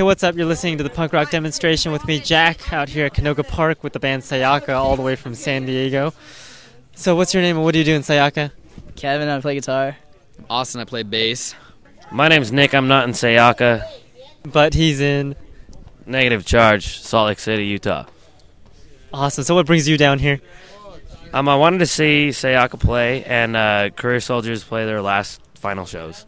Hey, what's up? You're listening to the punk rock demonstration with me, Jack, out here at Canoga Park with the band Sayaka, all the way from San Diego. So, what's your name and what do you do in Sayaka? Kevin, I play guitar. Austin, I play bass. My name's Nick. I'm not in Sayaka. But he's in. Negative charge, Salt Lake City, Utah. Awesome. So, what brings you down here? Um, I wanted to see Sayaka play and uh, Career Soldiers play their last final shows.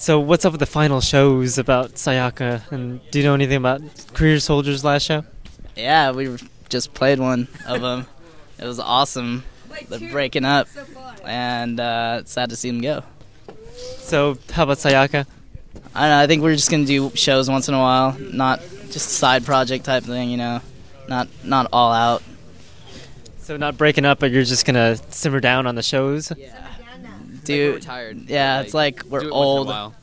So, what's up with the final shows about Sayaka? And do you know anything about Career Soldiers' last show? Yeah, we just played one of them. it was awesome. They're breaking up, and uh, it's sad to see them go. So, how about Sayaka? I don't know. I think we're just gonna do shows once in a while, not just side project type thing. You know, not not all out. So, not breaking up, but you're just gonna simmer down on the shows? Dude, retired. Yeah, it's like we're do it old. Once in a while.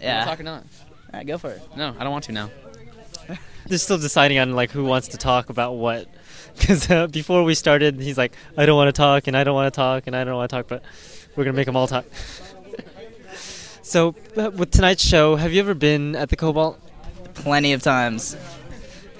Yeah. Talk or not? All right, go for it. No, I don't want to now. They're still deciding on like who wants to talk about what. Because uh, before we started, he's like, "I don't want to talk, and I don't want to talk, and I don't want to talk," but we're gonna make them all talk. so, uh, with tonight's show, have you ever been at the Cobalt? Plenty of times.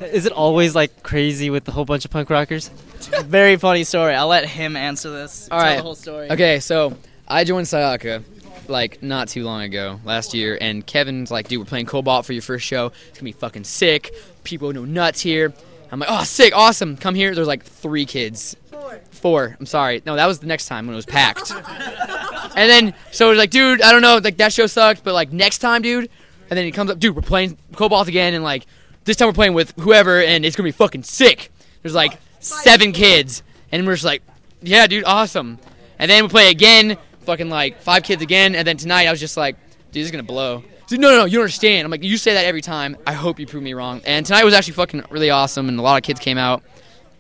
Is it always like crazy with a whole bunch of punk rockers? Very funny story. I'll let him answer this. All Tell right. the whole story. Okay, so I joined Sayaka like not too long ago, last year, and Kevin's like, dude, we're playing Cobalt for your first show. It's gonna be fucking sick. People know nuts here. I'm like, oh, sick, awesome. Come here. There's like three kids. Four. Four. I'm sorry. No, that was the next time when it was packed. and then so we're like, dude, I don't know, like that show sucked, but like next time, dude. And then he comes up, dude, we're playing Cobalt again, and like this time we're playing with whoever, and it's gonna be fucking sick. There's like seven kids, and we're just like, yeah, dude, awesome. And then we play again, fucking like five kids again, and then tonight I was just like, dude, this is gonna blow. Dude, no, no, no, you don't understand. I'm like, you say that every time. I hope you prove me wrong. And tonight was actually fucking really awesome, and a lot of kids came out.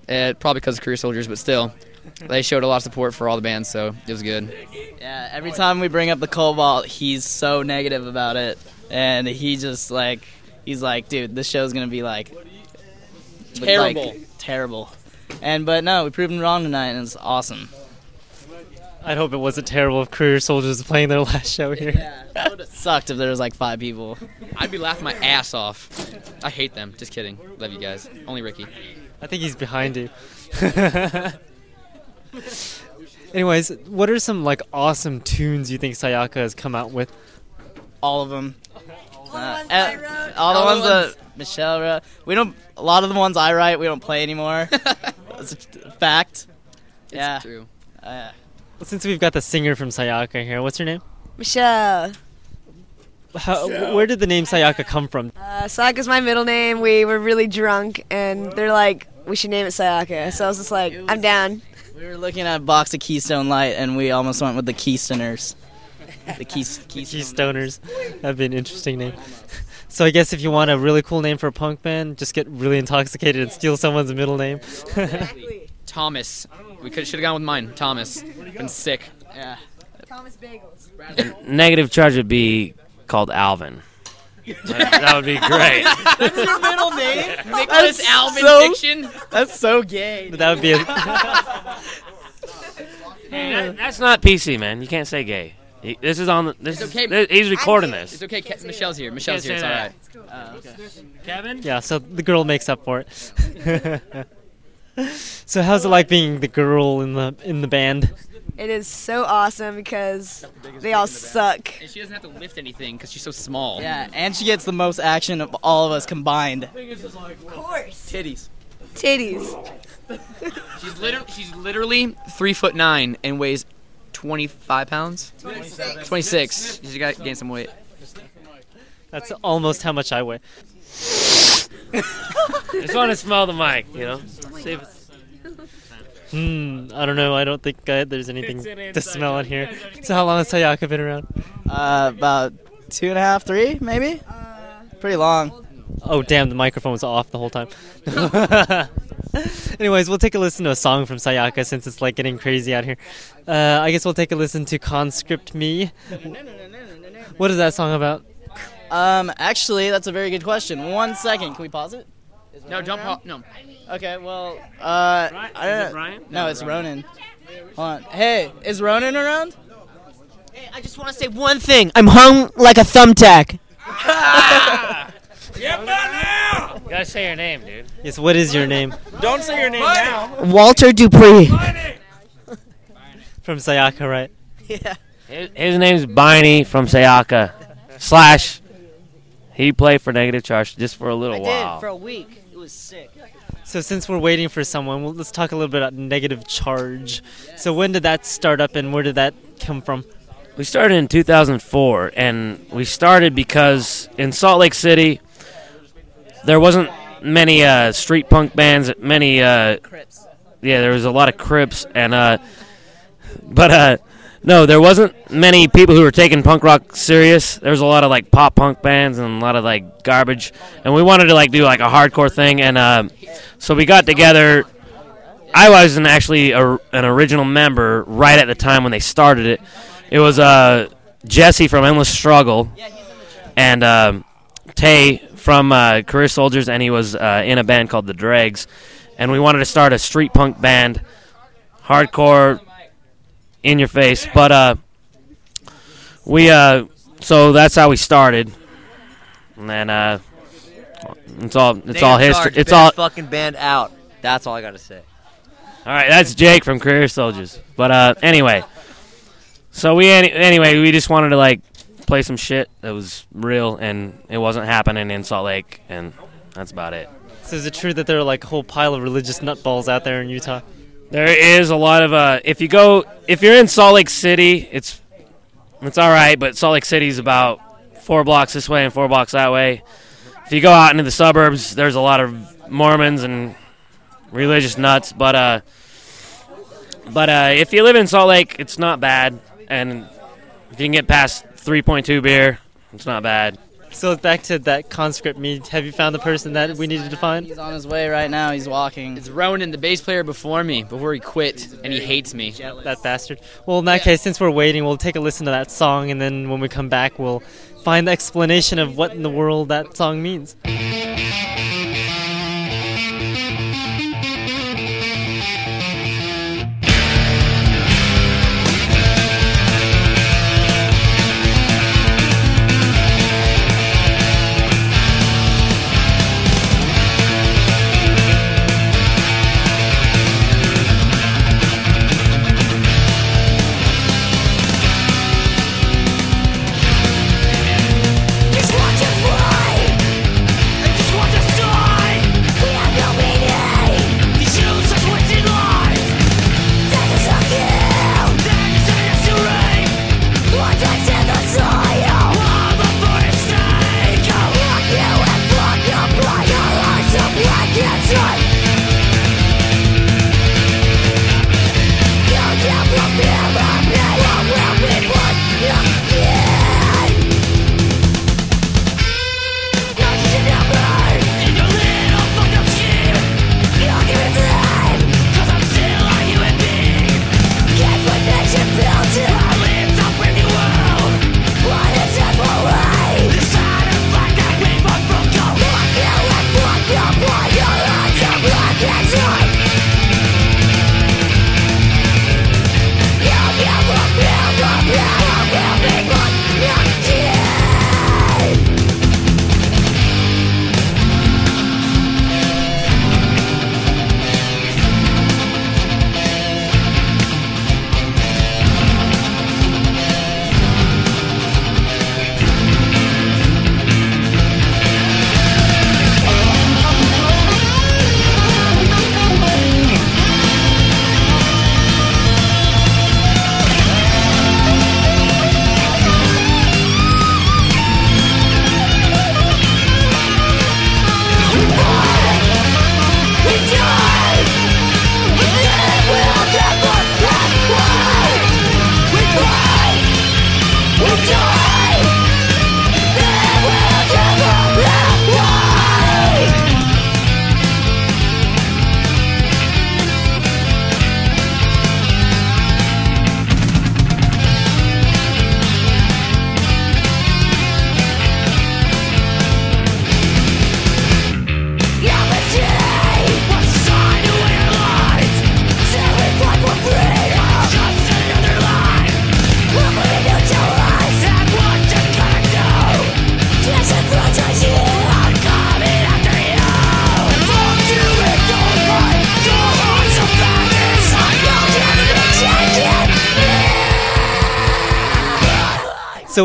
Uh, probably because of career soldiers, but still, they showed a lot of support for all the bands, so it was good. Yeah, every time we bring up the Cobalt, he's so negative about it, and he just like he's like, dude, this show's gonna be like like, Terrible. Terrible. And but no, we proved him wrong tonight, and it's awesome. I'd hope it wasn't terrible if Career Soldiers was playing their last show here. Yeah, it would have sucked if there was like five people. I'd be laughing my ass off. I hate them. Just kidding. Love you guys. Only Ricky. I think he's behind you. Anyways, what are some like awesome tunes you think Sayaka has come out with? All of them. Uh, eh, all the ones that Michelle wrote. We don't. A lot of the ones I write, we don't play anymore. That's a t- fact. It's Yeah. true. Uh, Well, since we've got the singer from Sayaka here, what's your name? Michelle. How, Where did the name Sayaka come from? Uh, Sayaka's my middle name. We were really drunk, and they're like, we should name it Sayaka. So I was just like, I'm down. we were looking at a box of Keystone Light, and we almost went with the Keystoners. The Keys, Keystone. Keystoners. That'd be an interesting name. So I guess if you want a really cool name for a punk band, just get really intoxicated and steal someone's middle name. Thomas. We could should have gone with mine. Thomas. Been sick. Yeah. Thomas Bagels. Negative charge would be called Alvin. that, that would be great. That's your middle name? Nicholas Alvin so- Fiction. That's so gay. that would be a. Hey, that- that's not PC, man. You can't say gay. He- This is on. The, this It's is- okay. th- he's recording this. It's okay. Ke- Michelle's here. Michelle's here. Can't It's say all that. right. Uh, Kevin. yeah, so the girl makes up for it. so how's it like being the girl in the in the band? It is so awesome because they all suck. And she doesn't have to lift anything because she's so small. Yeah, and she gets the most action of all of us combined. Of course. Titties. Titties. She's literally she's literally three foot nine and weighs twenty five pounds. Twenty six. She's got to gain some weight. That's almost how much I weigh. I just want to smell the mic, you know. See if Hmm, I don't know. I don't think uh, there's anything to smell in here. So how long has Sayaka been around? Uh, about two and a half, three, maybe. Pretty long. Oh, damn, the microphone was off the whole time. Anyways, we'll take a listen to a song from Sayaka since it's like getting crazy out here. Uh, I guess we'll take a listen to Conscript Me. What is that song about? Um, actually, that's a very good question. One second, can we pause it? No, don't pop. No. Okay, well, uh, I don't know. No, it's Ronan. Hold on. Hey, is Ronan around? Hey, I just want to say one thing. I'm hung like a thumbtack. gotta say your name, dude. Yes, what is your name? Don't say your name now. Walter Dupree. From Sayaka, right? yeah. His, his name's Biney from Sayaka. Slash. He played for Negative Charge just for a little while. Did for a week. It was sick. So since we're waiting for someone, well, let's talk a little bit about negative charge. So when did that start up, and where did that come from? We started in 2004, and we started because in Salt Lake City, there wasn't many uh, street punk bands, many uh, Crips. yeah, there was a lot of Crips and uh, but uh, no, there wasn't many people who were taking punk rock serious. There was a lot of like pop punk bands and a lot of like garbage, and we wanted to like do like a hardcore thing, and uh, so we got together. I wasn't actually a, an original member right at the time when they started it. It was uh, Jesse from Endless Struggle and um, Tay from uh, Career Soldiers, and he was uh, in a band called The Dregs. And we wanted to start a street punk band, hardcore, in your face. But uh, we uh, so that's how we started, and then uh, it's all it's all history. It's all fucking band out. That's all I gotta say. All right, that's Jake from Career Soldiers. But uh, anyway, so we any, anyway we just wanted to like play some shit that was real and it wasn't happening in Salt Lake, and that's about it. So is it true that there are like a whole pile of religious nutballs out there in Utah? There is a lot of uh, if you go if you're in Salt Lake City, it's it's all right, but Salt Lake City's about four blocks this way and four blocks that way. If you go out into the suburbs, there's a lot of Mormons and religious nuts, but uh, but uh, if you live in Salt Lake, it's not bad, and if you can get past 3.2 beer, it's not bad. So back to that Conscript Me. Have you found the person that we needed to find? He's on his way right now. He's walking. It's Ronan, the bass player before me, before he quit, and he hates me. That bastard. Well, in that case, since we're waiting, we'll take a listen to that song, and then when we come back, we'll find the explanation of what in the world that song means.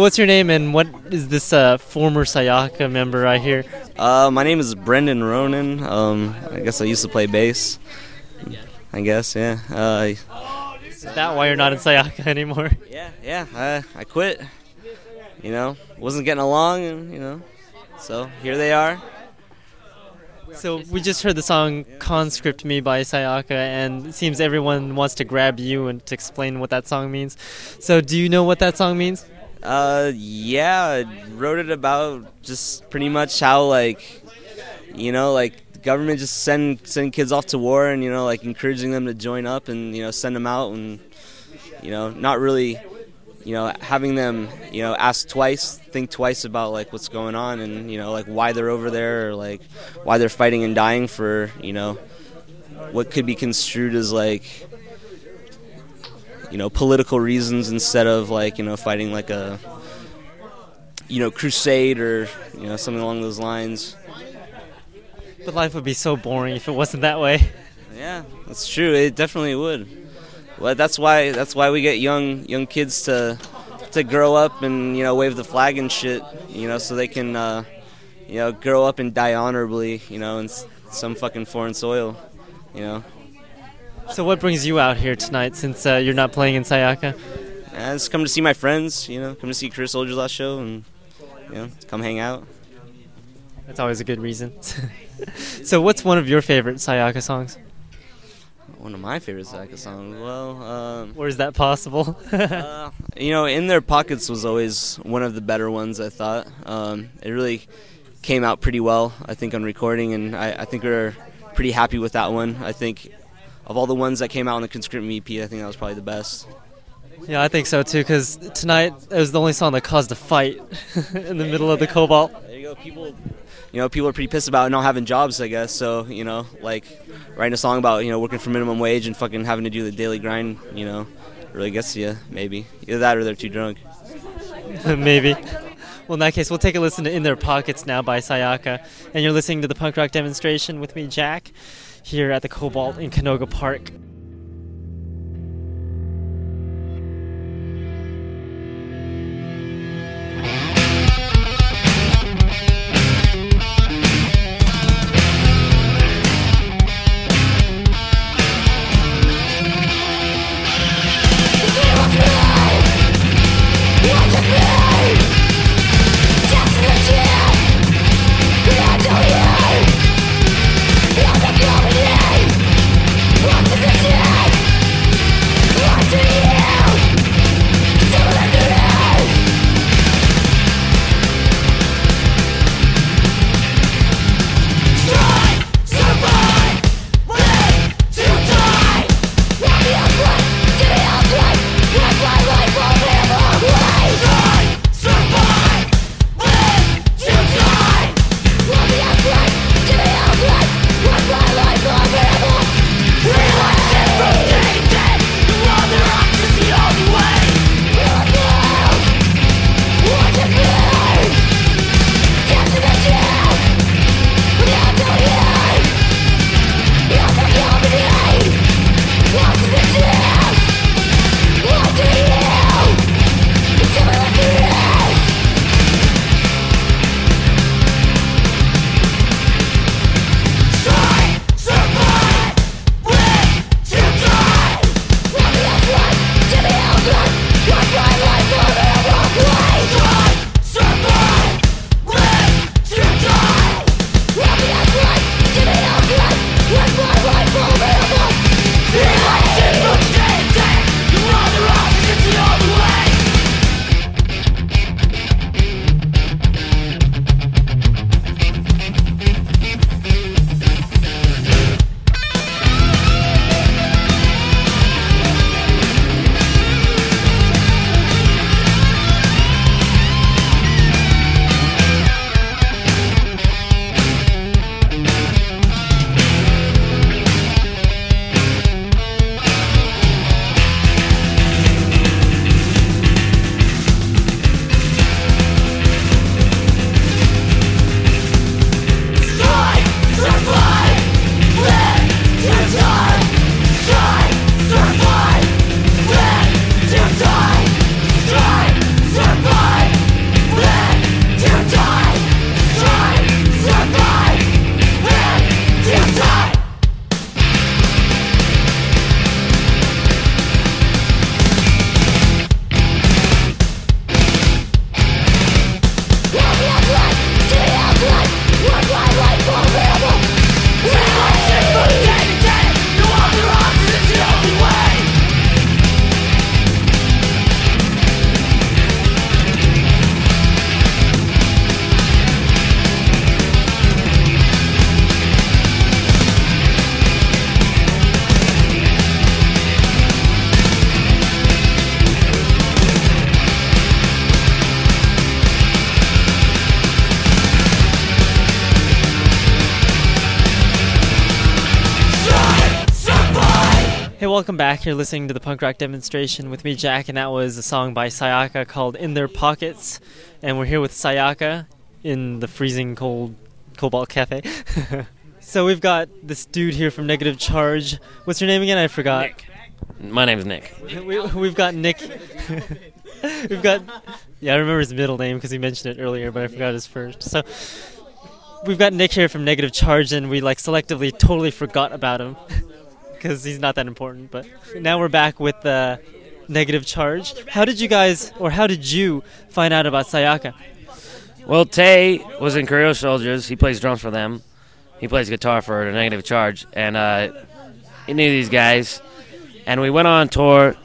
What's your name and what is this uh, former Sayaka member I hear? Uh, my name is Brendan Ronan. Um, I guess I used to play bass. I guess, yeah. Uh, Is that why you're not in Sayaka anymore? yeah, yeah. I, I quit. You know, wasn't getting along, and you know, so here they are. So we just heard the song "Conscript Me" by Sayaka, and it seems everyone wants to grab you and to explain what that song means. So do you know what that song means? Uh, yeah, I wrote it about just pretty much how like, you know, like government just send send kids off to war, and you know, like encouraging them to join up and you know send them out, and you know, not really, you know, having them you know ask twice, think twice about like what's going on, and you know, like why they're over there, or like why they're fighting and dying for you know what could be construed as like you know political reasons instead of like you know fighting like a you know crusade or you know something along those lines. But life would be so boring if it wasn't that way. yeah that's true. It definitely would. Well that's why that's why we get young young kids to to grow up and you know wave the flag and shit you know so they can uh you know grow up and die honorably you know in s- some fucking foreign soil you know So what brings you out here tonight since uh, you're not playing in Sayaka? I just come to see my friends, you know, come to see Career Soldiers' last show and, you know, come hang out. That's always a good reason. so what's one of your favorite Sayaka songs? One of my favorite Sayaka songs, well, um, Or is that possible? uh, you know, In Their Pockets was always one of the better ones, I thought. Um, it really came out pretty well, I think, on recording, and I, I think we are pretty happy with that one. I think of all the ones that came out on the Conscript Me EP, I think that was probably the best. yeah, I think so too. Because tonight it was the only song that caused a fight in the middle of the Cobalt. There you go. People, you know, people are pretty pissed about not having jobs. I guess so. You know, like writing a song about you know working for minimum wage and fucking having to do the daily grind. You know, really gets to you. Maybe either that or they're too drunk. Maybe. Well, in that case, we'll take a listen to "In Their Pockets" now by Sayaka, and you're listening to the punk rock demonstration with me, Jack, here at the Cobalt in Canoga Park. Welcome back. You're listening to the punk rock demonstration with me, Jack, and that was a song by Sayaka called "In Their Pockets." And we're here with Sayaka in the freezing cold Cobalt Cafe. so we've got this dude here from Negative Charge. What's your name again? I forgot. Nick. My name's Nick. We, we've got Nick. we've got. Yeah, I remember his middle name because he mentioned it earlier, but I forgot his first. So we've got Nick here from Negative Charge, and we like selectively totally forgot about him because he's not that important. But now we're back with the Negative Charge. How did you guys, or how did you find out about Sayaka? Well, Tay was in Career Soldiers. He plays drums for them. He plays guitar for the Negative Charge, and uh, he knew these guys. And we went on tour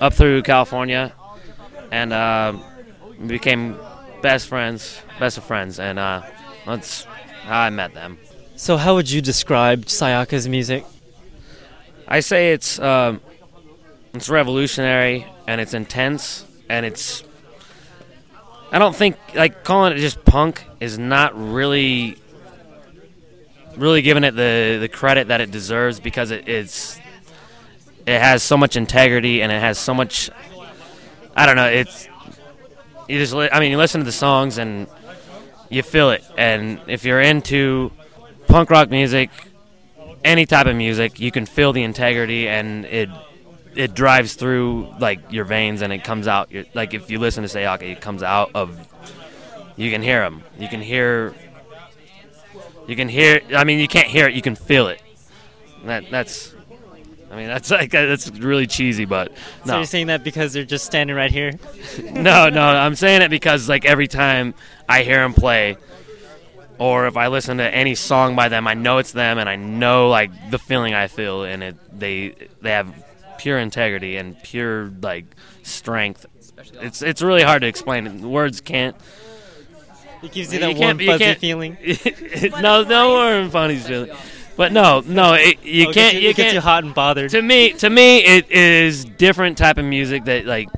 up through California, and uh, we became best friends, best of friends, and uh, that's how I met them. So how would you describe Sayaka's music? I say it's um, it's revolutionary and it's intense and it's. I don't think like calling it just punk is not really really giving it the the credit that it deserves because it, it's it has so much integrity and it has so much. I don't know. It's you just. li- I mean, you listen to the songs and you feel it. And if you're into punk rock music, any type of music, you can feel the integrity and it it drives through like your veins and it comes out. Your, like if you listen to Sayaka, it comes out of. You can hear them. You can hear. You can hear. I mean, you can't hear it. You can feel it. That that's. I mean, that's like that's really cheesy, but no. So you're saying that because they're just standing right here? no, no. I'm saying it because like every time I hear them play, or if I listen to any song by them, I know it's them, and I know like the feeling I feel, and it they they have pure integrity and pure like strength. It's it's really hard to explain. Words can't. It gives you You that can't- warm, fuzzy feeling. no, no warm funny's feeling. But no, no, it, you Oh, can't. you, you it can't. you hot and bothered. to me, to me, it is different type of music that like.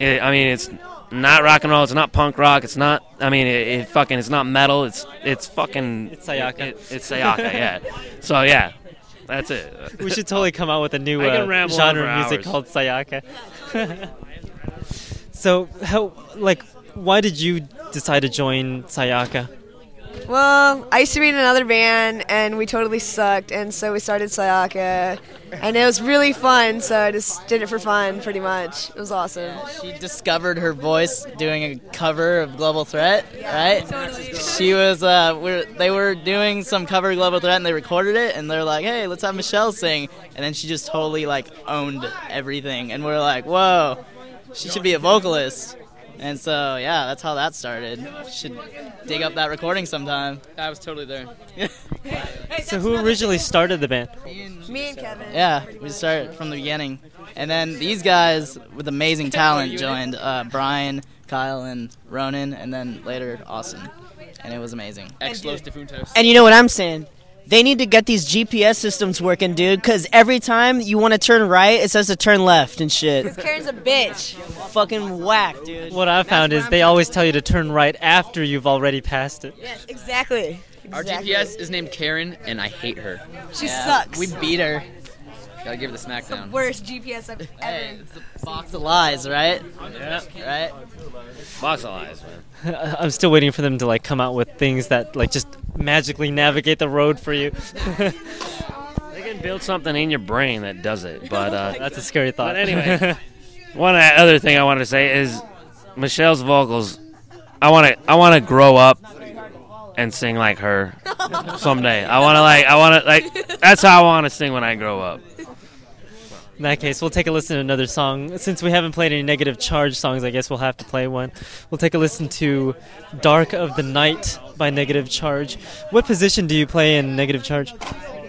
It, I mean, it's not rock and roll. It's not punk rock. It's not. I mean, it, it fucking. It's not metal. It's it's fucking. It's Sayaka. It, it's Sayaka. yeah. So yeah, that's it. We should totally come out with a new uh, genre of music hours. called Sayaka. so, how, like, why did you decide to join Sayaka? Well, I used to be in another band, and we totally sucked, and so we started Sayaka, and it was really fun. So I just did it for fun, pretty much. It was awesome. She discovered her voice doing a cover of Global Threat, right? She was, uh, we're, they were doing some cover of Global Threat and they recorded it and they're like, hey, let's have Michelle sing. And then she just totally, like, owned everything. And we're like, whoa, she should be a vocalist. And so, yeah, that's how that started. Should dig up that recording sometime. I was totally there. So, who originally started the band? Me and Kevin. Yeah, we started from the beginning. And then these guys with amazing talent joined uh, Brian, Kyle, and Ronan, and then later Austin. And it was amazing. Ex Los Defuntos. And you know what I'm saying? They need to get these GPS systems working, dude. Because every time you want to turn right, it says to turn left and shit. Karen's a bitch. Fucking whack, dude. What I found is they always tell you to turn right after you've already passed it. Yes, exactly. Our Exactly. GPS is named Karen, and I hate her. She Yeah, sucks. We beat her. Gotta give her the smackdown. Worst GPS I've Hey, ever. it's a box of lies, right? Yeah. Right? Box of lies, man. I'm still waiting for them to like come out with things that like just magically navigate the road for you. They can build something in your brain that does it, but uh, That's a scary thought. But anyway. one other thing I wanted to say is Michelle's vocals. I want to I want to grow up and sing like her someday. I want to like I want to like that's how I want to sing when I grow up. In that case, we'll take a listen to another song. Since we haven't played any negative charge songs, I guess we'll have to play one. We'll take a listen to Dark of the Night by Negative Charge. What position do you play in Negative Charge?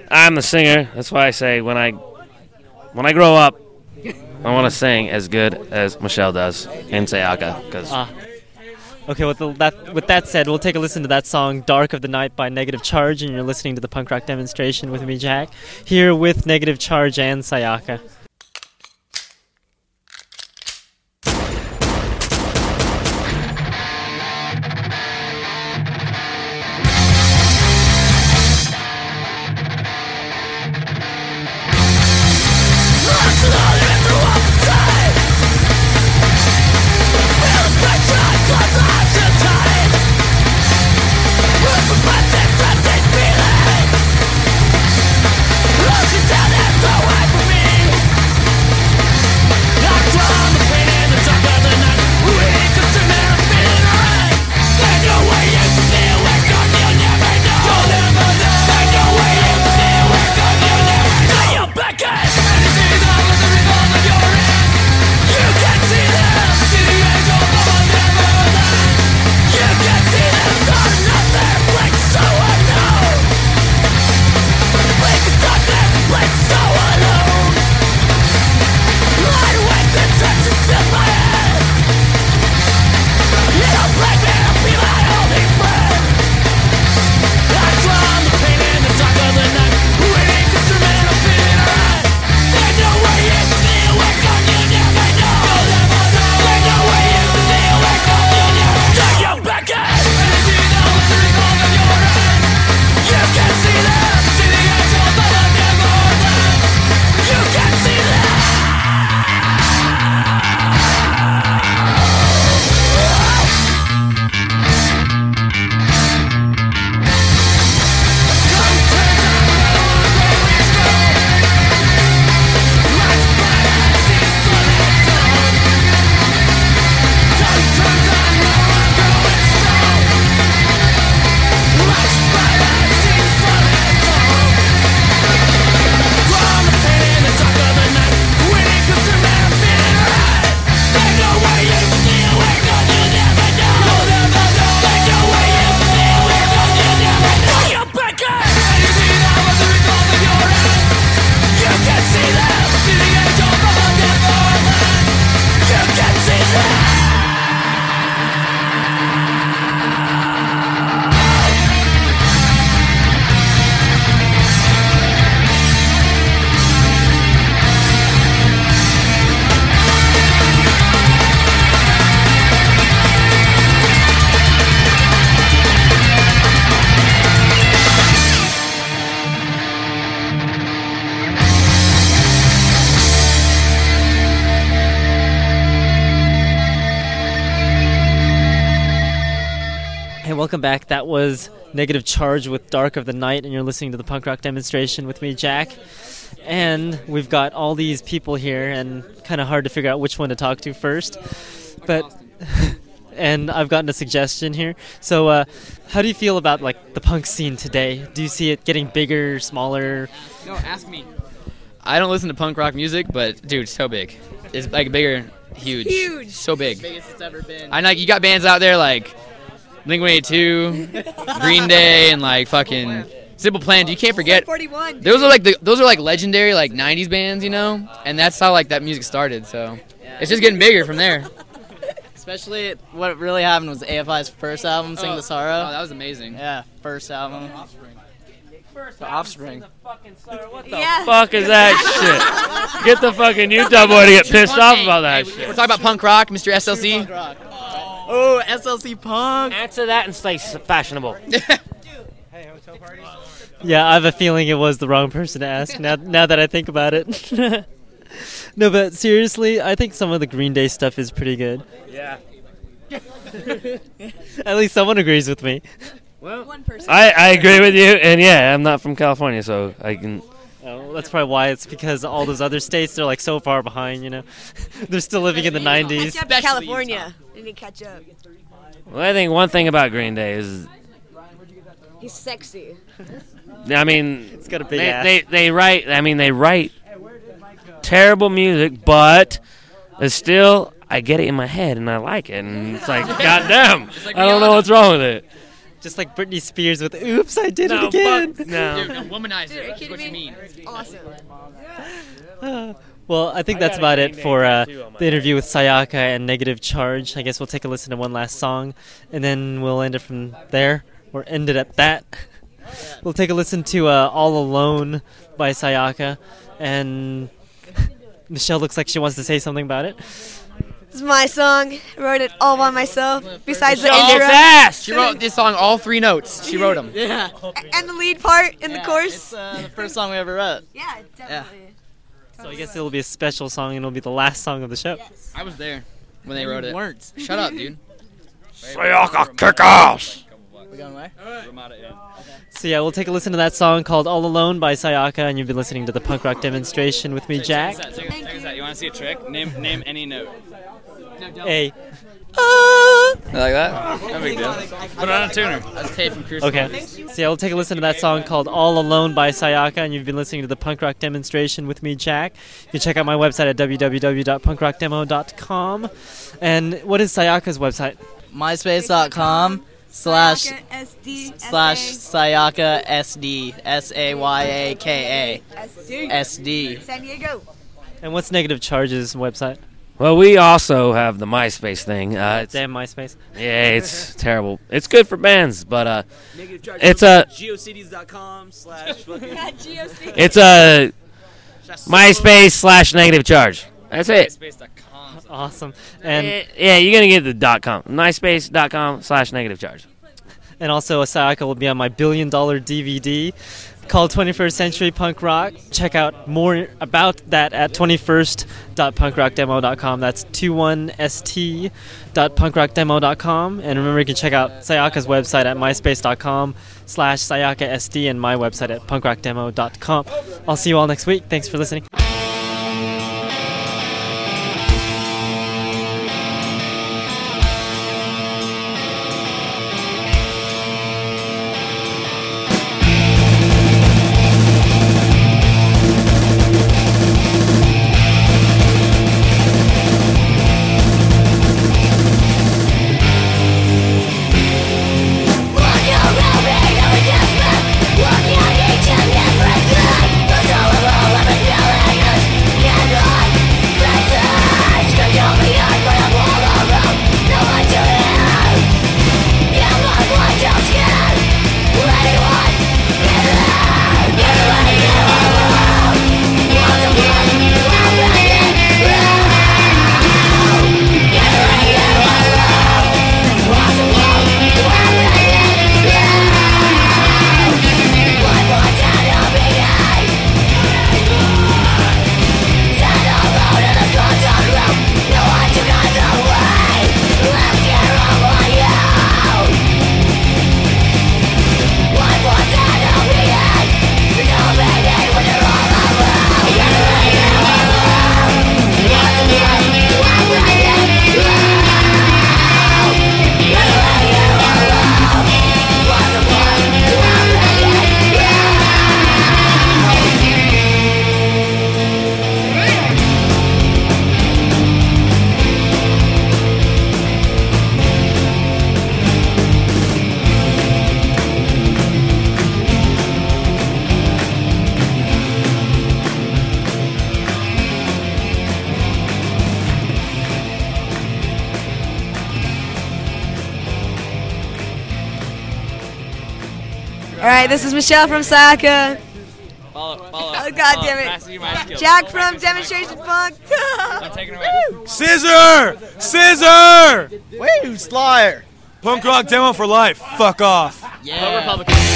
I'm the singer. That's why I say when I when I grow up, I want to sing as good as Michelle does in Sayaka because Ah. Okay, with, the, that, with that said, we'll take a listen to that song, Dark of the Night by Negative Charge, and you're listening to the punk rock demonstration with me, Jack, here with Negative Charge and Sayaka. Welcome back. That was Negative Charge with Dark of the Night, and you're listening to the punk rock demonstration with me, Jack. And we've got all these people here, and kind of hard to figure out which one to talk to first. But and I've gotten a suggestion here. So, uh, how do you feel about like the punk scene today? Do you see it getting bigger, smaller? No, ask me. I don't listen to punk rock music, but dude, so big. It's like bigger, huge, Huge. so big. Biggest it's ever been. I know you got bands out there like Blink 182, Green Day, and like fucking Simple Plan. You can't forget. 41. Those are like the, those are like legendary like '90s bands, you know, and that's how like that music started. So it's just getting bigger from there. Especially what really happened was AFI's first album, Sing Oh. the Sorrow. Oh, that was amazing. yeah, first album. Offspring. The Offspring. What the yeah. Fuck is that shit? Get the fucking Utah boy to get pissed off about that shit. We're talking about punk rock, Mr. SLC. Oh, SLC Punk. Answer that and stay fashionable. Yeah, I have a feeling it was the wrong person to ask. Now, now that I think about it. no, but seriously, I think some of the Green Day stuff is pretty good. Yeah. At least someone agrees with me. Well, One person. I, I agree with you, and yeah, I'm not from California, so I can. Well, that's probably why. It's because all those other states they're like so far behind. You know, they're still living in the Catch '90s. up Especially California. They need to catch up. Well, I think one thing about Green Day is, He's sexy. I mean, It's got a big they, ass. they they write. I mean, they write terrible music, but it's still I get it in my head and I like it, and it's like, goddamn, like I don't know what's wrong with it. Just like Britney Spears with "Oops, I did No, it again." fuck, no. Dude, no, womanizer. Dude, are you That's kidding what you me? mean. Awesome. well, I think I that's got a about it for uh, tattoo on my the interview with Sayaka and Negative Charge. I guess we'll take a listen to one last song, and then we'll end it from there, or end it at that. We'll take a listen to uh, "All Alone" by Sayaka, and Michelle looks like she wants to say something about it. This is my song. I wrote it all by myself. Besides the Kicks intro ass. She wrote this song all three notes. She wrote them. Yeah. and the lead part in the chorus. It's uh, the first song we ever wrote. yeah, definitely. So I guess it'll be a special song, and it'll be the last song of the show. Yes. I was there when they wrote it. weren't. Shut up, dude. Sayaka kick ass. We going where? So yeah, we'll take a listen to that song called "All Alone" by Sayaka, and you've been listening to the punk rock demonstration with me, Jack. Check this out. You want to see a trick? Name name any note. A. Ah. You like that? No big deal. Put it on a tuner. That's tape from Crucible. Okay. So yeah, we'll take a listen to that song called All Alone by Sayaka, and you've been listening to the punk rock demonstration with me, Jack. You can check out my website at www.punkrockdemo.com. And what is Sayaka's website? MySpace.com slash SD slash Sayaka SD S A Y A K A SD. San Diego. And what's Negative Charge's website? Well, we also have the MySpace thing. Uh, it's, Damn MySpace. yeah, it's terrible. It's good for bands, but uh, It's a- geocities.com slash it's a MySpace slash negative charge. That's it. Awesome. And Eh, yeah, you're gonna get the dot com. MySpace.com slash negative charge. and also Sayaka will be on my billion dollar DVD called 21st Century Punk Rock. Check out more about that at 21st.punkrockdemo.com. That's 21st.punkrockdemo.com. And remember, you can check out Sayaka's website at myspace.com slash SayakaSD and my website at punkrockdemo.com. I'll see you all next week. Thanks for listening. Michelle from Saka. Follow, follow. Oh God follow. damn Pass you my it! Jack from Demonstration skills. Funk. I'm taking away. Scissor! Scissor! Woo, Slayer. Punk rock demo for life. Fuck off. Yeah.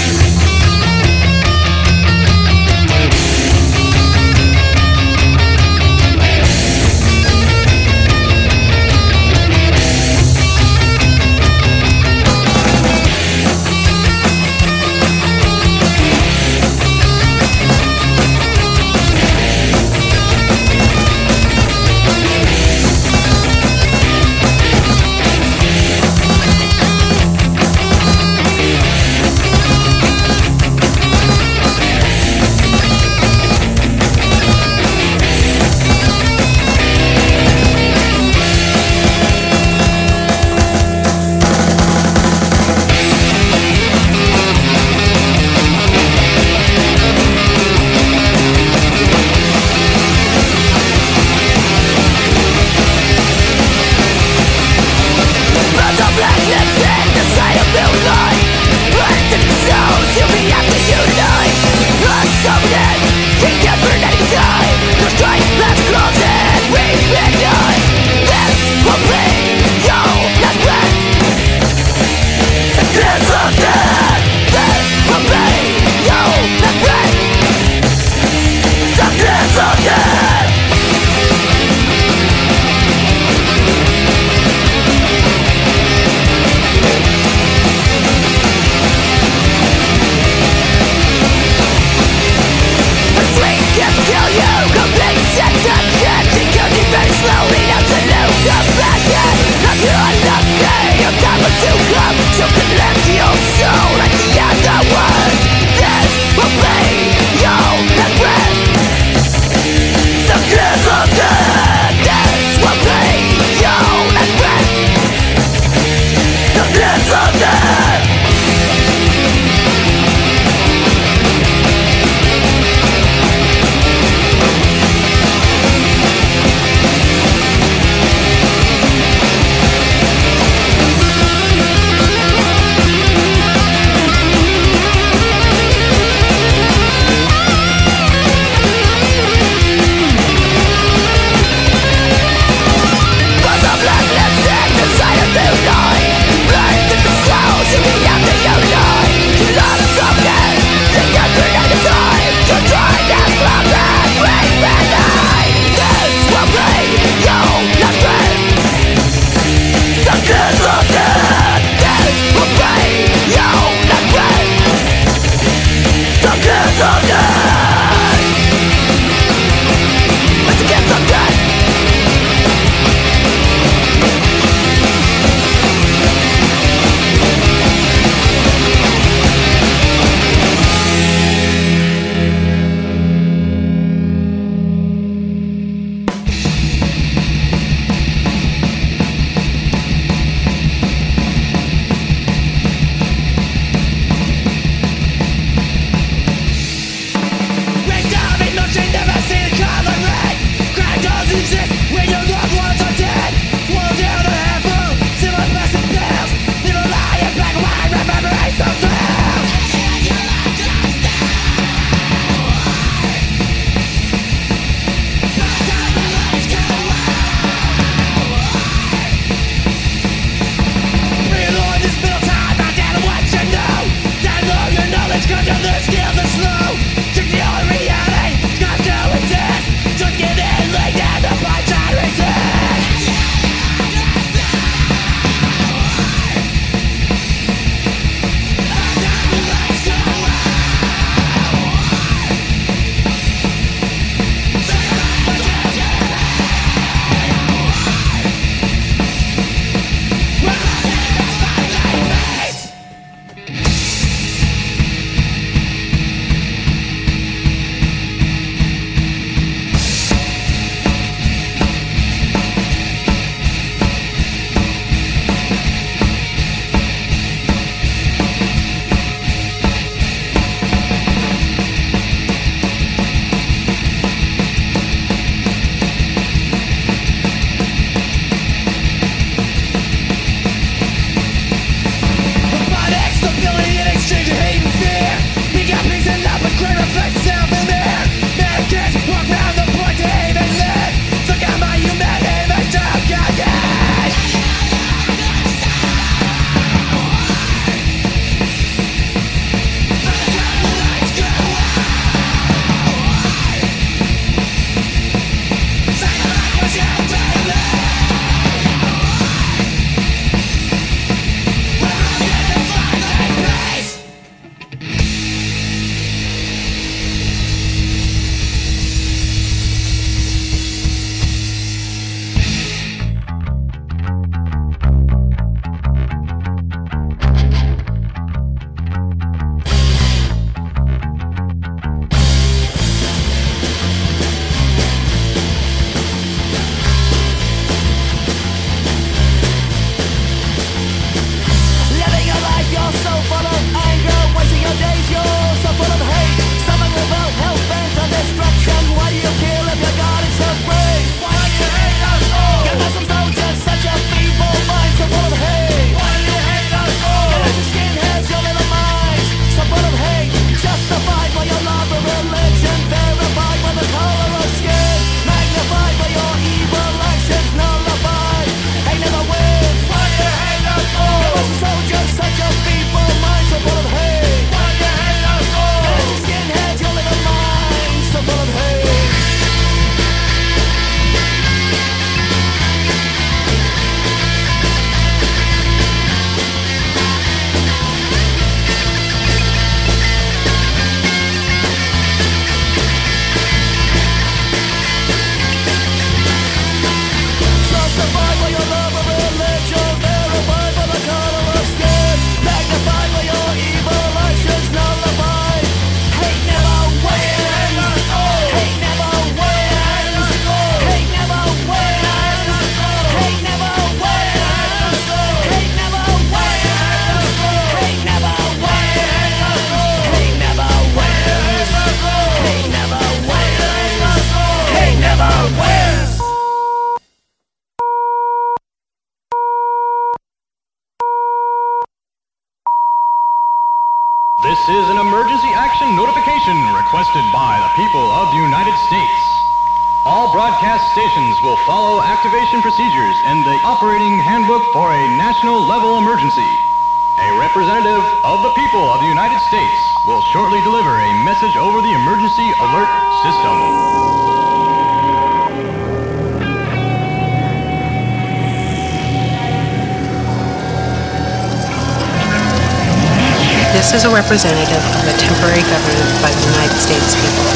Is a representative of a temporary government by the United States people.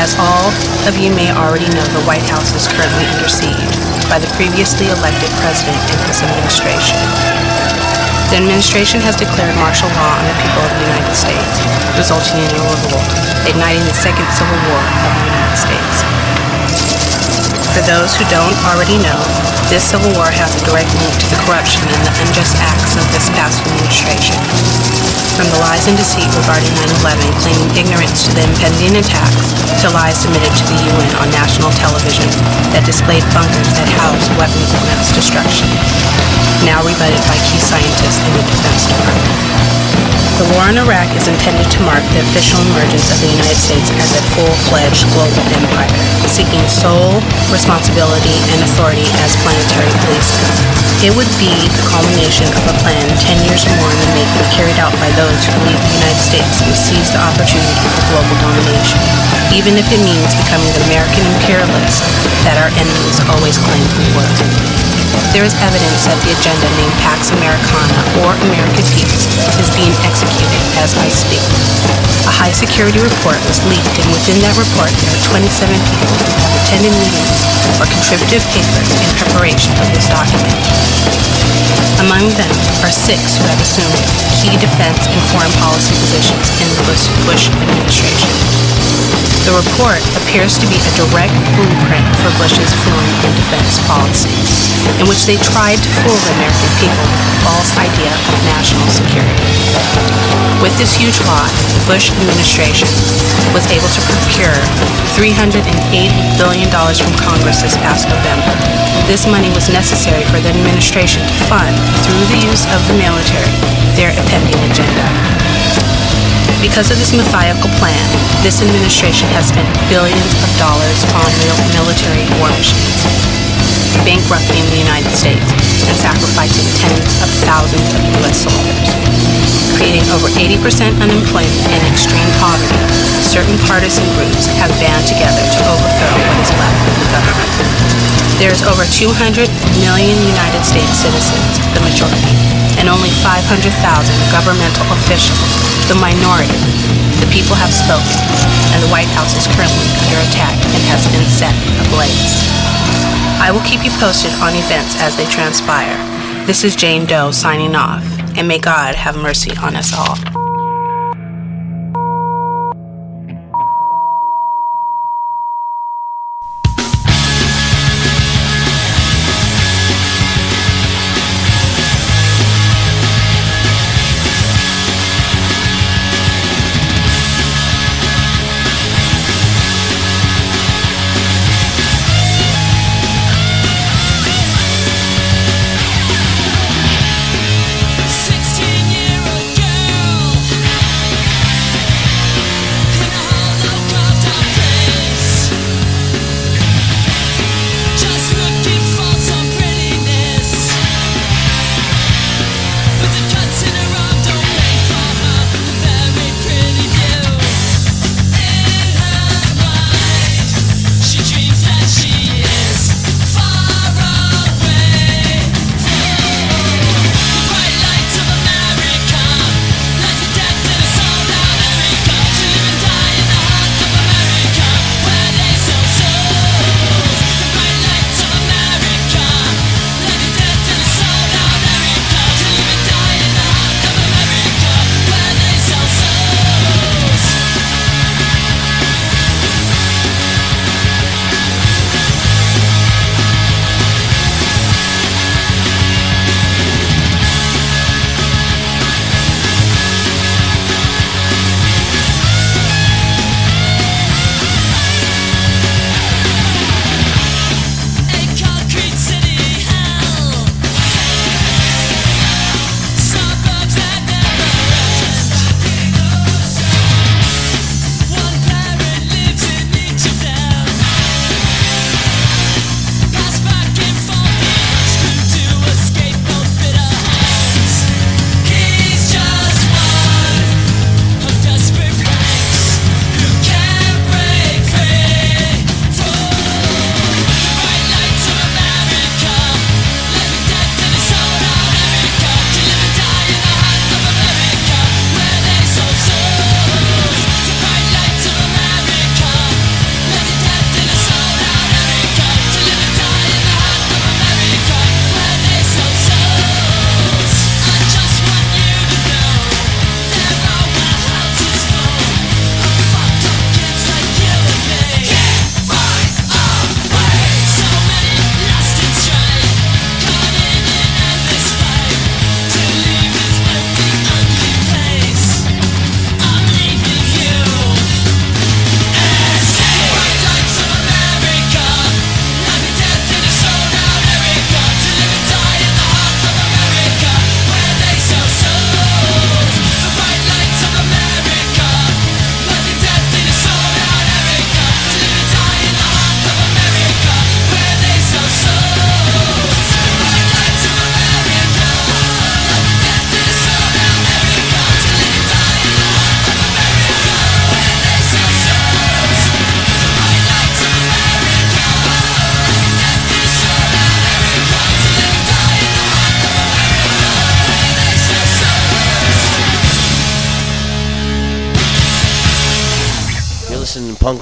As all of you may already know, the White House is currently under siege by the previously elected president and his administration. The administration has declared martial law on the people of the United States, resulting in a revolt, igniting the Second Civil War of the United States. For those who don't already know, this civil war has a direct link to the corruption and the unjust acts of this past administration. From the lies and deceit regarding 9-11 claiming ignorance to the impending attacks, to lies submitted to the UN on national television that displayed bunkers that housed weapons of mass destruction, now rebutted by key scientists in the Defense Department. The war in Iraq is intended to mark the official emergence of the United States as a full-fledged global empire, seeking sole responsibility and authority as planetary policeman. It would be the culmination of a plan 10 years or more in the making carried out by those who believe the United States will seize the opportunity for global domination, even if it means becoming the American imperialists that our enemies always claimed we were. There is evidence that the agenda named Pax Americana or America Peace is being executed as I speak. A high security report was leaked, and within that report, there are 27 people who have attended meetings or contributed papers in preparation of this document. Among them are six who have assumed key defense and foreign policy positions in the Bush administration. The report appears to be a direct blueprint for Bush's foreign and defense policy, which they tried to fool the American people with a false idea of national security. With this huge lie, the Bush administration was able to procure $380 billion from Congress this past November. This money was necessary for the administration to fund, through the use of the military, their impending agenda. Because of this methodical plan, this administration has spent billions of dollars on mil- military war machines, bankrupting the United States and sacrificing tens of thousands of U.S. soldiers, creating over 80% unemployment and extreme poverty. Certain partisan groups have band together to overthrow what is left of the government. There is over 200 million United States citizens, the majority, and only 500,000 governmental officials, the minority. The people have spoken, and the White House is currently under attack and has been set ablaze. I will keep you posted on events as they transpire. This is Jane Doe signing off, and may God have mercy on us all.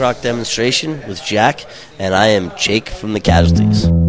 Rock demonstration with Jack, and I am Jake from the Casualties.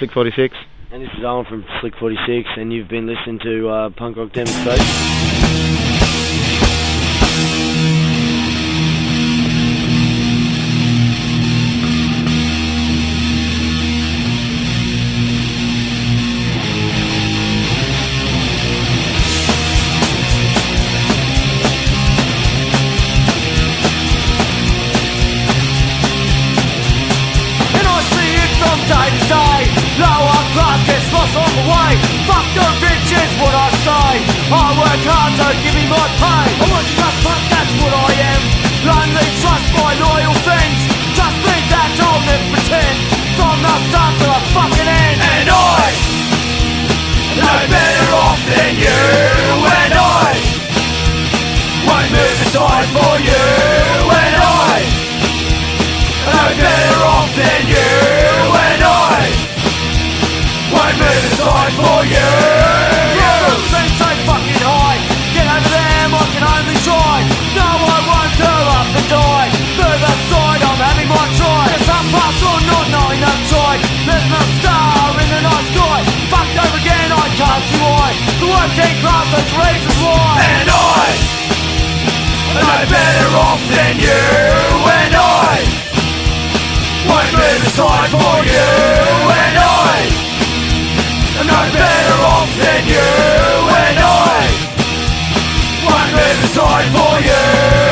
Slick 46. And this is Alan from Slick 46, and you've been listening to uh, Punk Rock Demonstration. Give me my pay. I work class punk, that's what I am. Lonely, trust my loyal friends. Trust me, that I'll never pretend. From the start to the fucking end. And I, no better off than you. And I, won't move aside for you. And I, no better off than you and I won't move aside for you. You has reasons why. And I, no better off than you and I. Won't move for you and I. I'm no better off than you and I. Won't move for you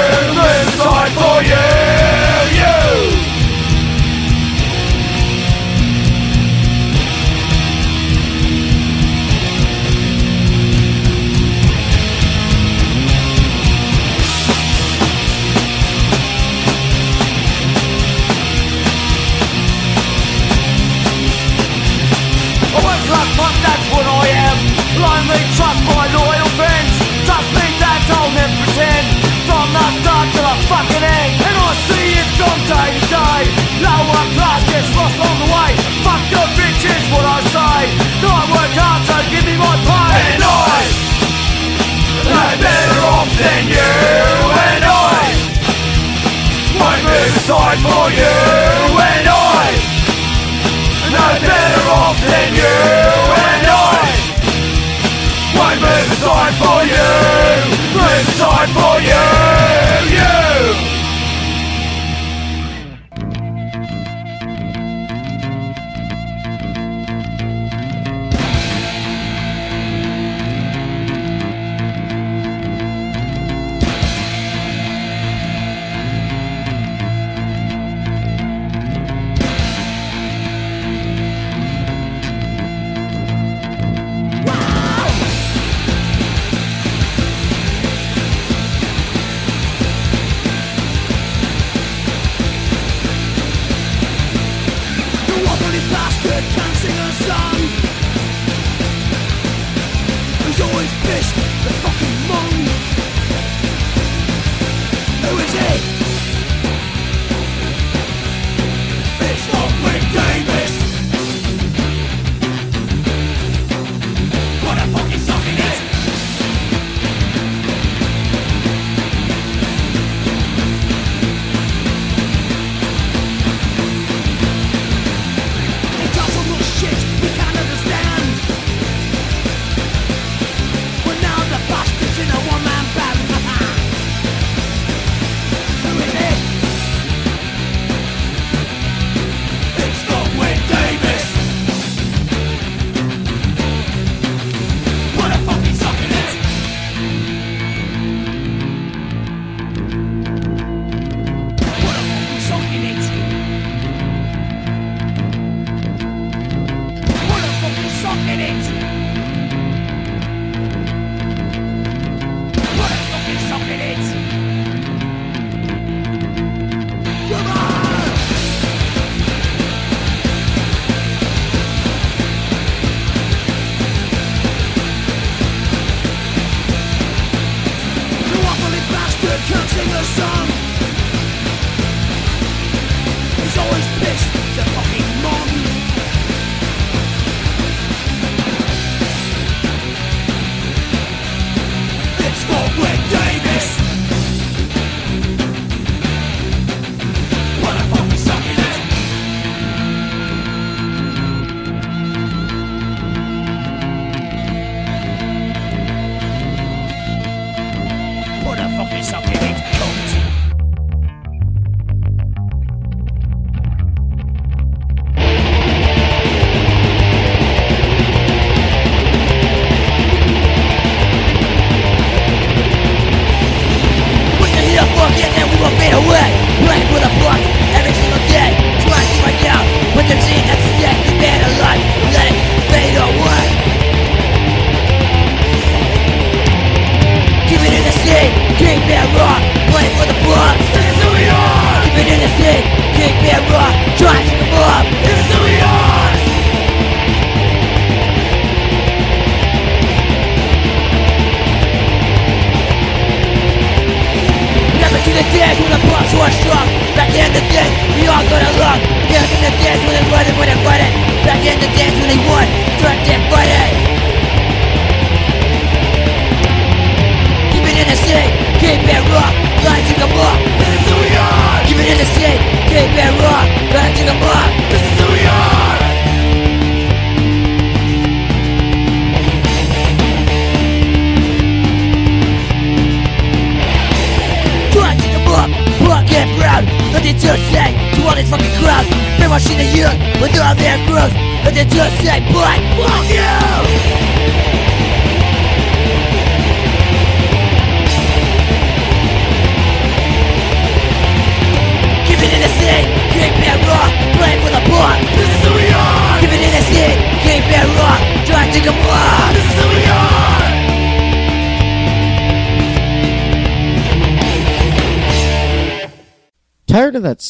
Lower class gets lost on the way. Fuck the what I say. No, I work hard, so give me my pay. And I, no better off than you. And I, won't move aside for you. And I, no better off than you and I won't move aside for you, for you, you.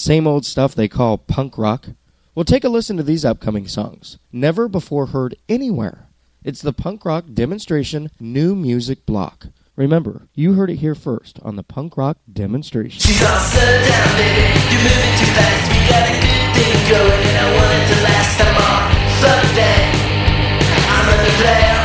same old stuff they call punk rock. Well, take a listen to these upcoming songs, never before heard anywhere. It's the Punk Rock Demonstration New Music Block. Remember, you heard it here first on the Punk Rock Demonstration. She's all down, baby. You're moving too fast. We got a good thing going, and I want it to last. I'm. I'm.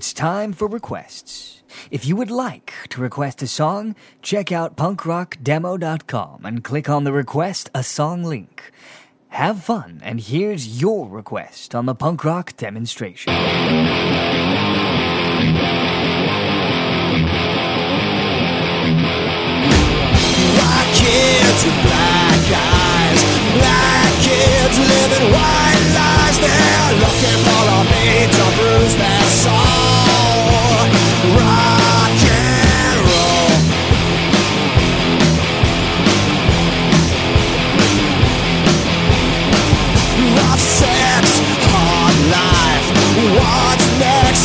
It's time for requests. If you would like to request a song, check out punkrockdemo.com and click on the Request a Song link. Have fun, and here's your request on the punk rock demonstration. Black kids with black eyes, black kids living white lies. They're looking for a beat to bruise their soul.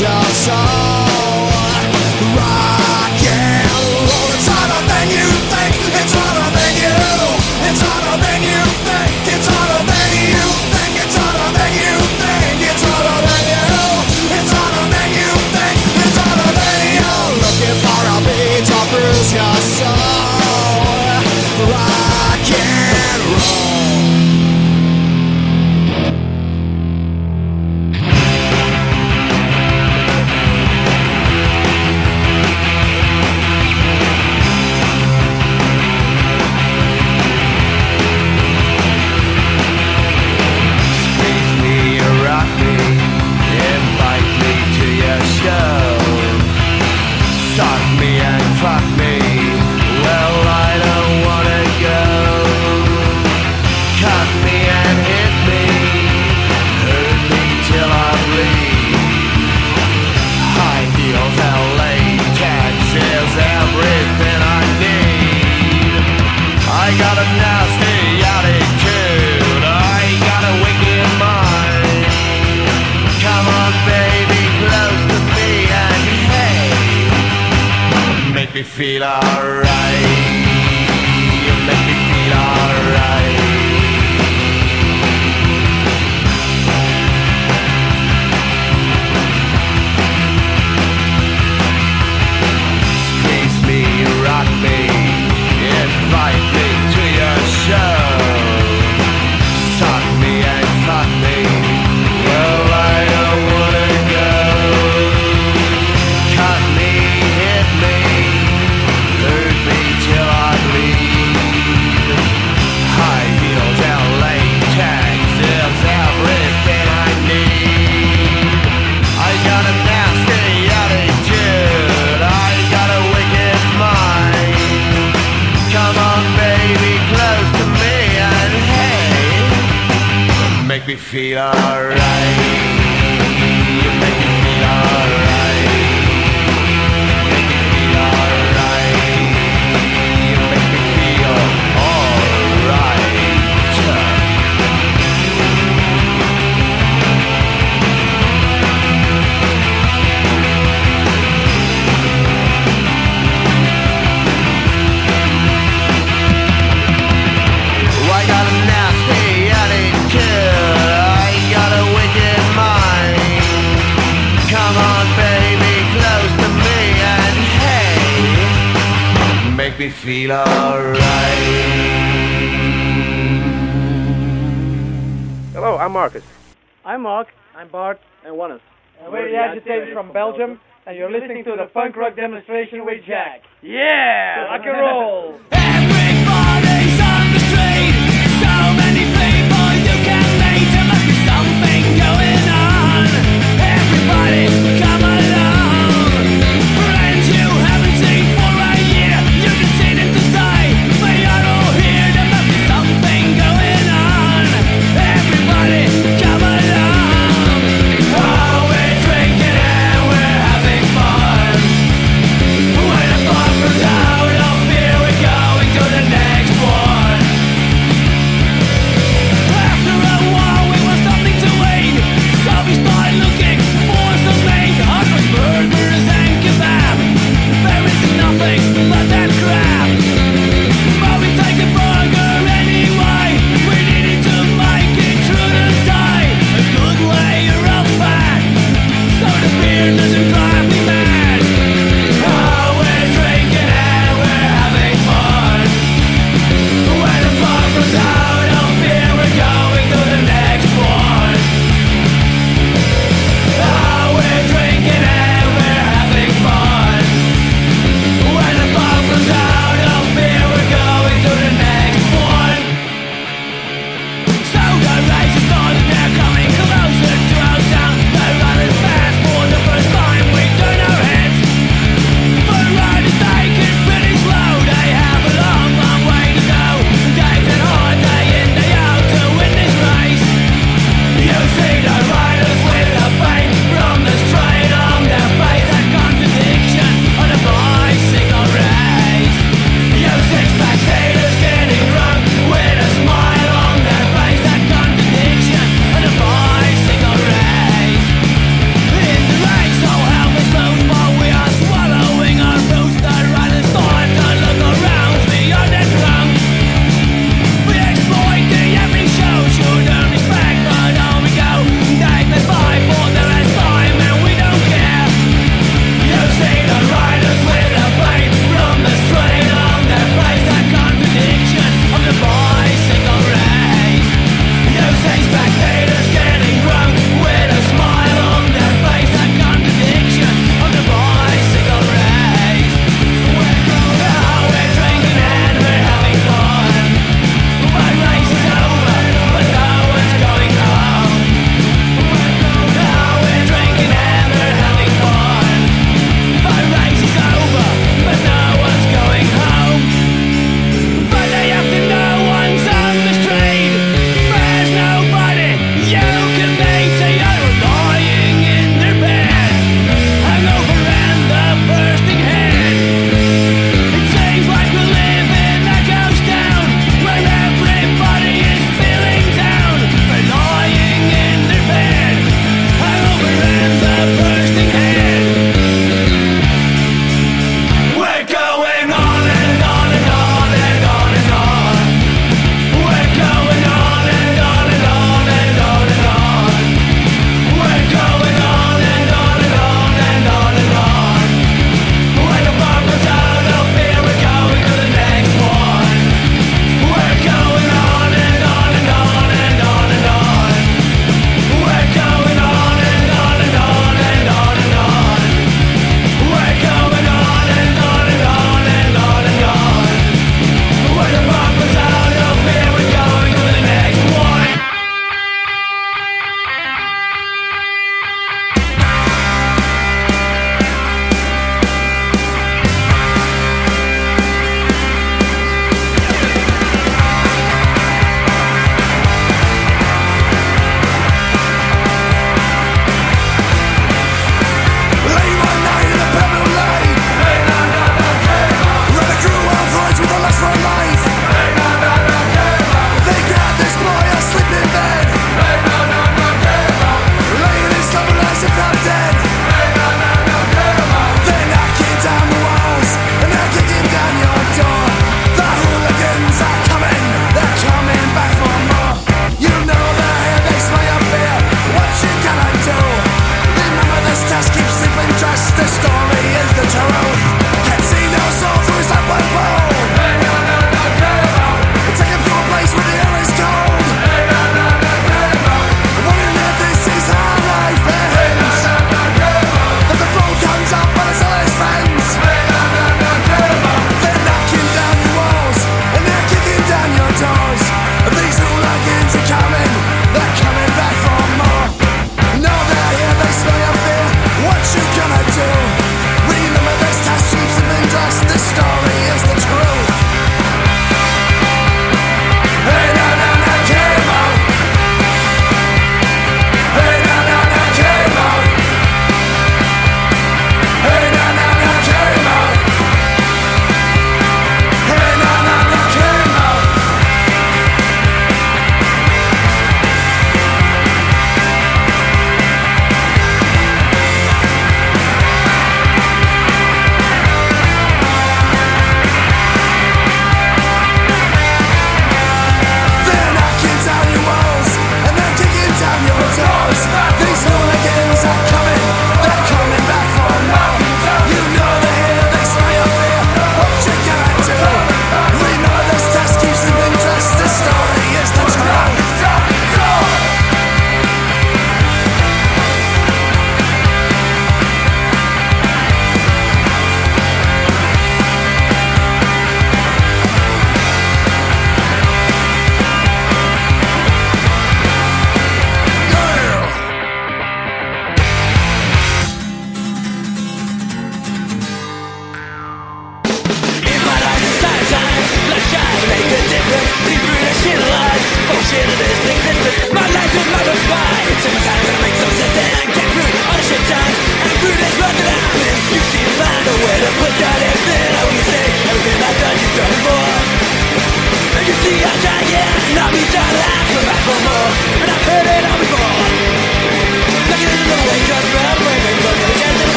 your song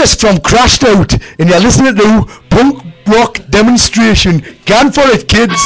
artists from Crashed Out, and you're listening to Punk Rock Demonstration. Gun for it, kids!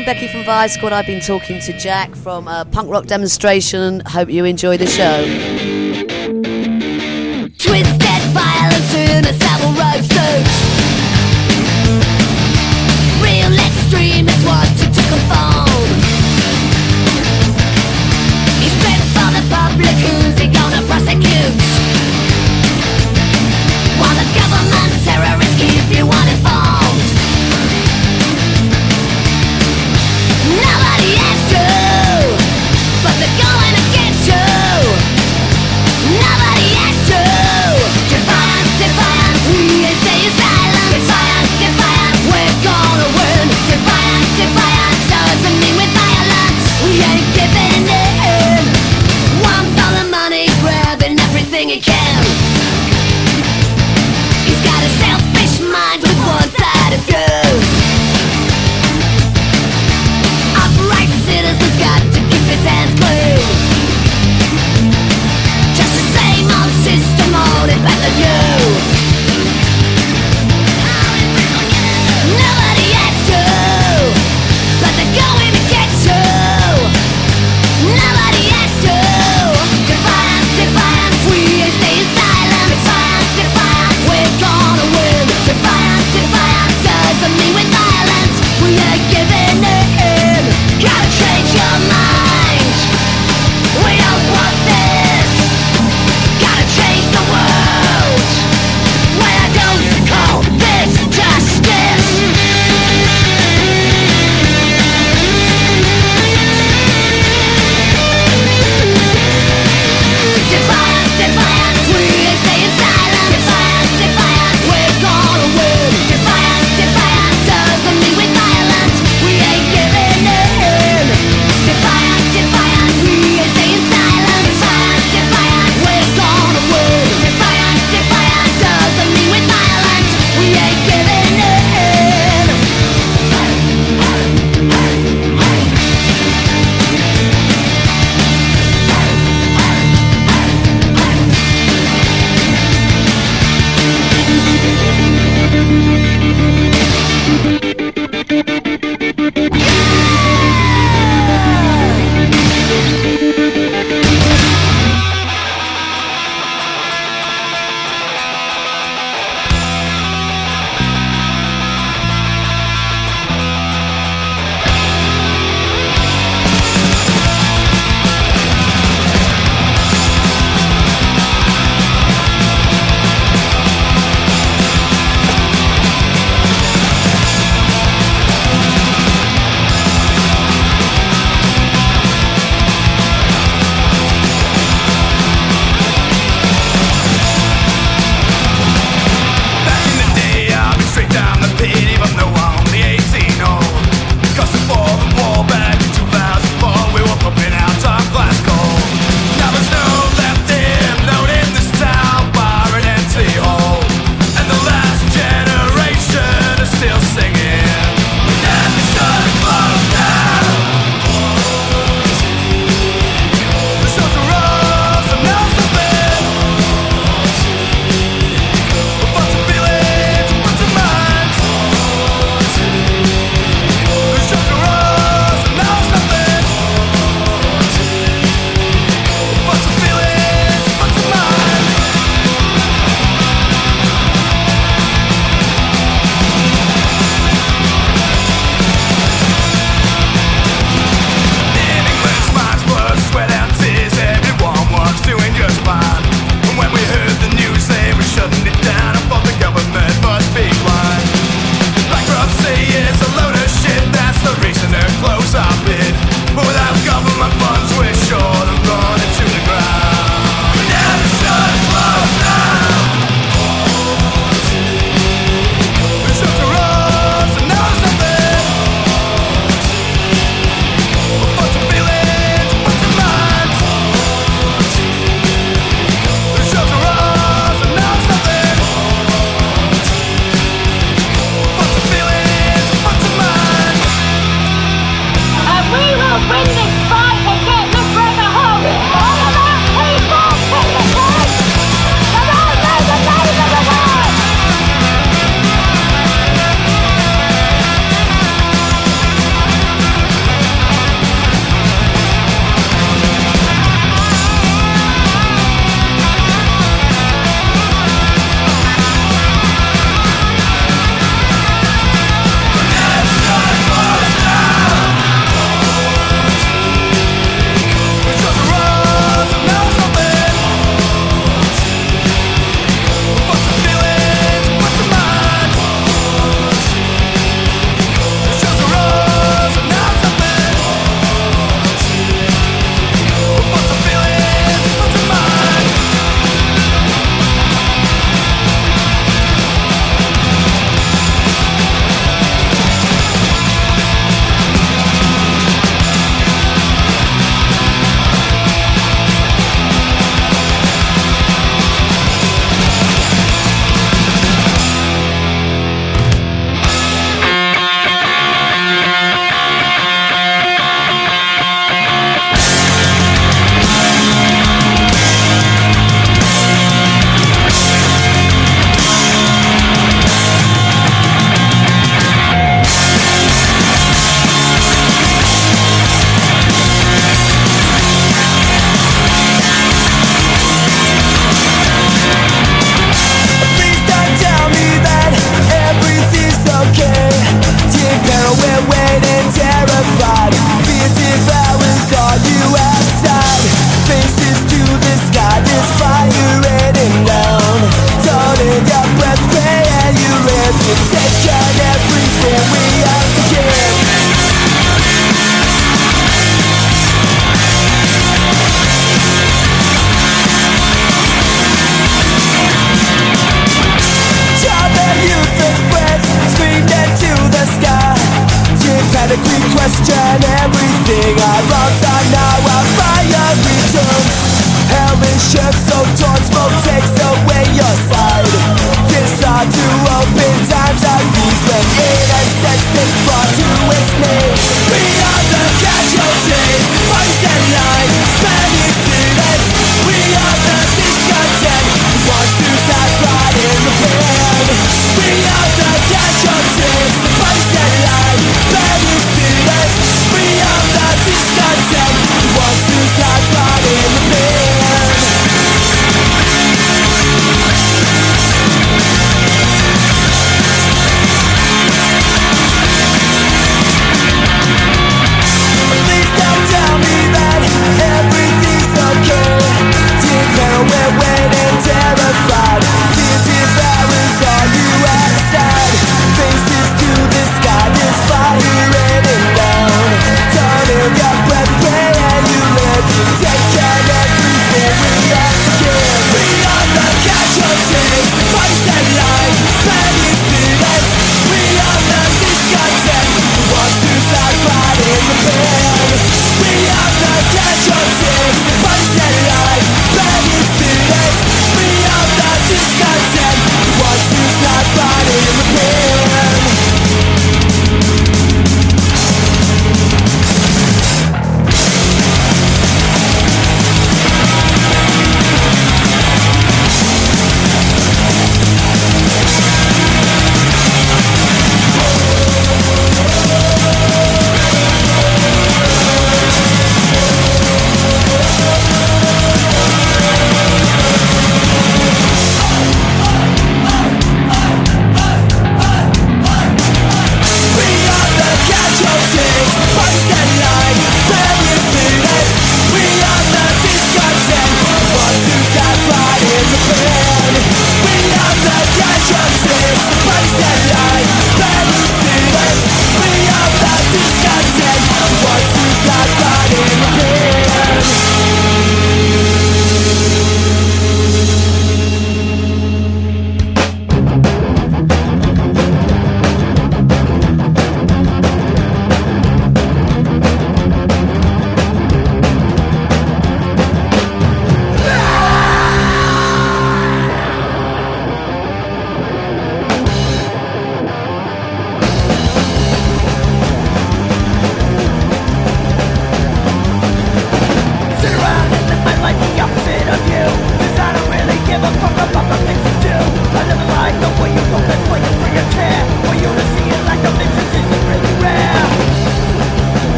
I'm Becky from Vice Squad. I've been talking to Jack from uh, Punk Rock Demonstration. Hope you enjoy the show.